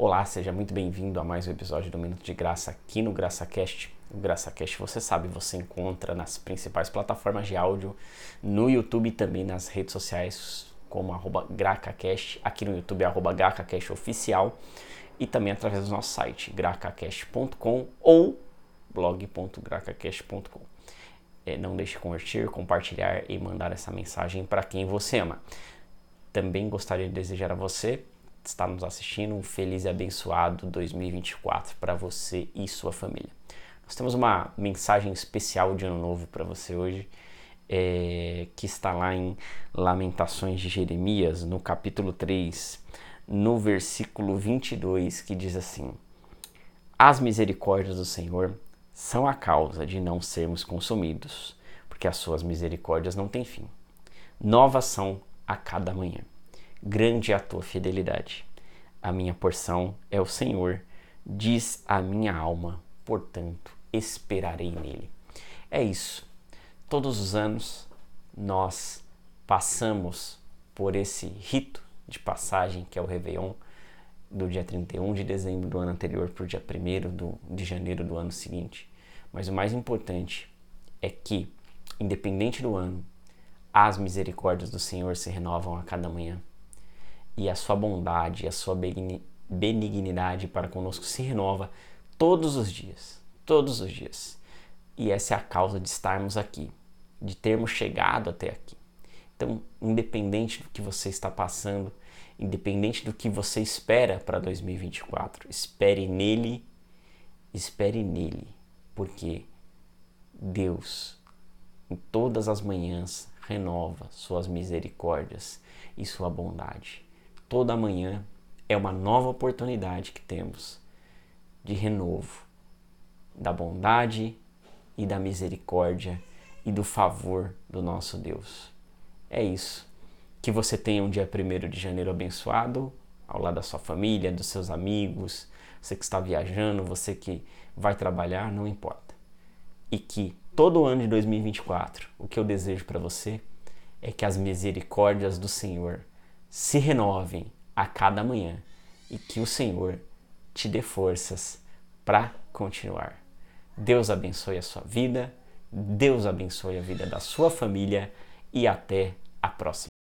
Olá, seja muito bem-vindo a mais um episódio do Minuto de Graça aqui no GraçaCast. O GraçaCast, você sabe, você encontra nas principais plataformas de áudio, no YouTube e também nas redes sociais como arroba GracaCast, aqui no YouTube arroba GracaCast Oficial e também através do nosso site gracacast.com ou blog.gracacast.com. É, não deixe de curtir, compartilhar e mandar essa mensagem para quem você ama. Também gostaria de desejar a você está nos assistindo, um feliz e abençoado 2024 para você e sua família. Nós temos uma mensagem especial de Ano Novo para você hoje, é, que está lá em Lamentações de Jeremias, no capítulo 3, no versículo 22, que diz assim: As misericórdias do Senhor são a causa de não sermos consumidos, porque as suas misericórdias não têm fim. Novas são a cada manhã grande a tua fidelidade. A minha porção é o Senhor, diz a minha alma, portanto, esperarei nele. É isso. Todos os anos nós passamos por esse rito de passagem que é o Réveillon, do dia 31 de dezembro do ano anterior para o dia 1 de janeiro do ano seguinte. Mas o mais importante é que, independente do ano, as misericórdias do Senhor se renovam a cada manhã e a sua bondade, a sua benignidade para conosco se renova todos os dias, todos os dias. E essa é a causa de estarmos aqui, de termos chegado até aqui. Então, independente do que você está passando, independente do que você espera para 2024, espere nele, espere nele, porque Deus, em todas as manhãs, renova suas misericórdias e sua bondade toda manhã é uma nova oportunidade que temos de renovo da bondade e da misericórdia e do favor do nosso Deus. É isso. Que você tenha um dia 1 de janeiro abençoado, ao lado da sua família, dos seus amigos, você que está viajando, você que vai trabalhar, não importa. E que todo ano de 2024, o que eu desejo para você é que as misericórdias do Senhor se renovem a cada manhã e que o Senhor te dê forças para continuar. Deus abençoe a sua vida, Deus abençoe a vida da sua família e até a próxima.